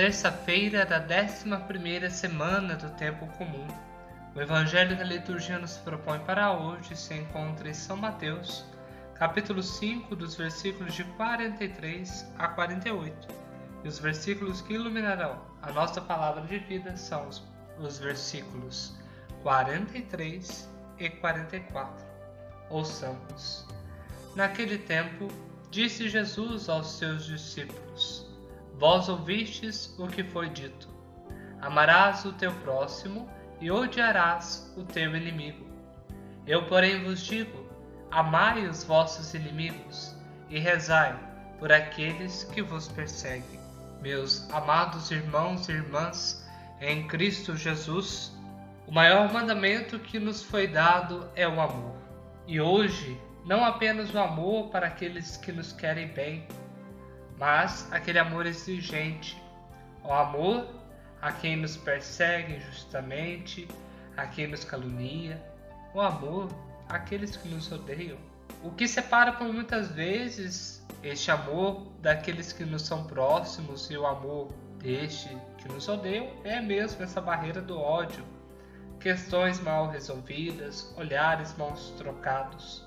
terça-feira da 11 semana do tempo comum. O evangelho que a liturgia nos propõe para hoje se encontra em São Mateus, capítulo 5, dos versículos de 43 a 48. E os versículos que iluminarão a nossa palavra de vida são os, os versículos 43 e 44. Ouçamos. Naquele tempo, disse Jesus aos seus discípulos: Vós ouvistes o que foi dito: Amarás o teu próximo e odiarás o teu inimigo. Eu, porém, vos digo: amai os vossos inimigos e rezai por aqueles que vos perseguem. Meus amados irmãos e irmãs, em Cristo Jesus, o maior mandamento que nos foi dado é o amor. E hoje, não apenas o amor para aqueles que nos querem bem, mas aquele amor exigente, o amor a quem nos persegue injustamente, a quem nos calunia, o amor àqueles que nos odeiam. O que separa por muitas vezes este amor daqueles que nos são próximos e o amor deste que nos odeiam é mesmo essa barreira do ódio, questões mal resolvidas, olhares mal trocados.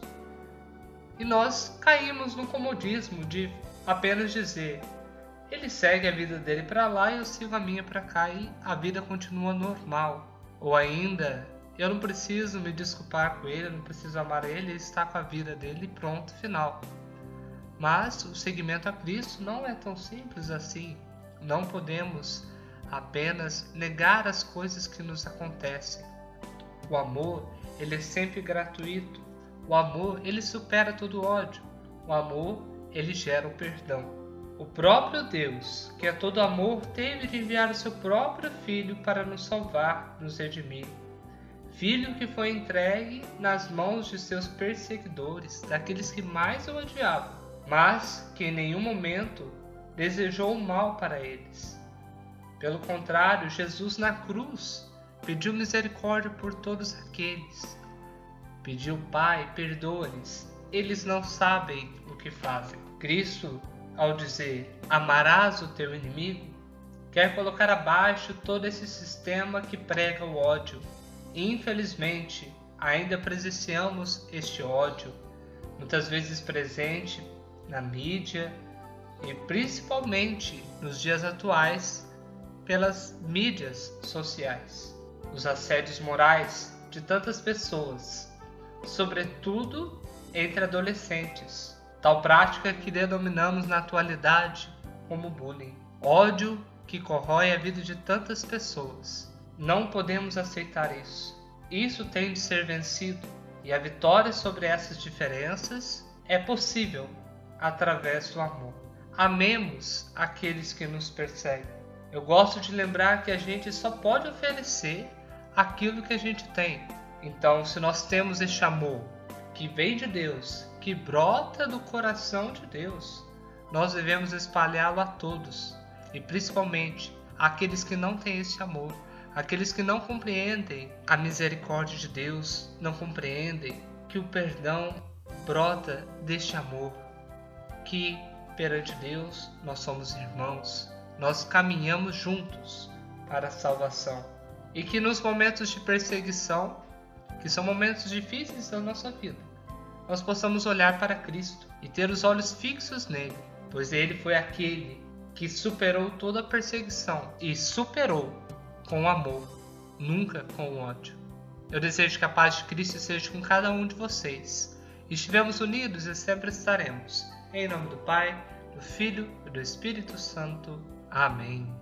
E nós caímos no comodismo de apenas dizer: ele segue a vida dele para lá e eu sigo a minha para cá e a vida continua normal. Ou ainda, eu não preciso me desculpar com ele, eu não preciso amar ele, ele está com a vida dele pronto, final. Mas o seguimento a Cristo não é tão simples assim. Não podemos apenas negar as coisas que nos acontecem. O amor, ele é sempre gratuito. O amor, ele supera todo ódio. O amor, ele gera o perdão. O próprio Deus, que é todo amor, teve de enviar o seu próprio Filho para nos salvar, nos redimir. Filho que foi entregue nas mãos de seus perseguidores, daqueles que mais o odiavam, mas que em nenhum momento desejou o mal para eles. Pelo contrário, Jesus na cruz pediu misericórdia por todos aqueles. Pediu, Pai, perdoa-lhes, eles não sabem o que fazem. Cristo, ao dizer amarás o teu inimigo, quer colocar abaixo todo esse sistema que prega o ódio. E, infelizmente, ainda presenciamos este ódio, muitas vezes presente na mídia e principalmente nos dias atuais pelas mídias sociais. Os assédios morais de tantas pessoas, sobretudo entre adolescentes, tal prática que denominamos na atualidade como bullying. Ódio que corrói a vida de tantas pessoas. Não podemos aceitar isso. Isso tem de ser vencido e a vitória sobre essas diferenças é possível através do amor. Amemos aqueles que nos perseguem. Eu gosto de lembrar que a gente só pode oferecer aquilo que a gente tem. Então, se nós temos este amor que vem de Deus, que brota do coração de Deus. Nós devemos espalhá-lo a todos, e principalmente àqueles que não têm esse amor, aqueles que não compreendem a misericórdia de Deus, não compreendem que o perdão brota deste amor, que perante Deus nós somos irmãos, nós caminhamos juntos para a salvação. E que nos momentos de perseguição que são momentos difíceis da nossa vida, nós possamos olhar para Cristo e ter os olhos fixos nele, pois ele foi aquele que superou toda a perseguição e superou com amor, nunca com ódio. Eu desejo que a paz de Cristo seja com cada um de vocês. Estivemos unidos e sempre estaremos. Em nome do Pai, do Filho e do Espírito Santo. Amém.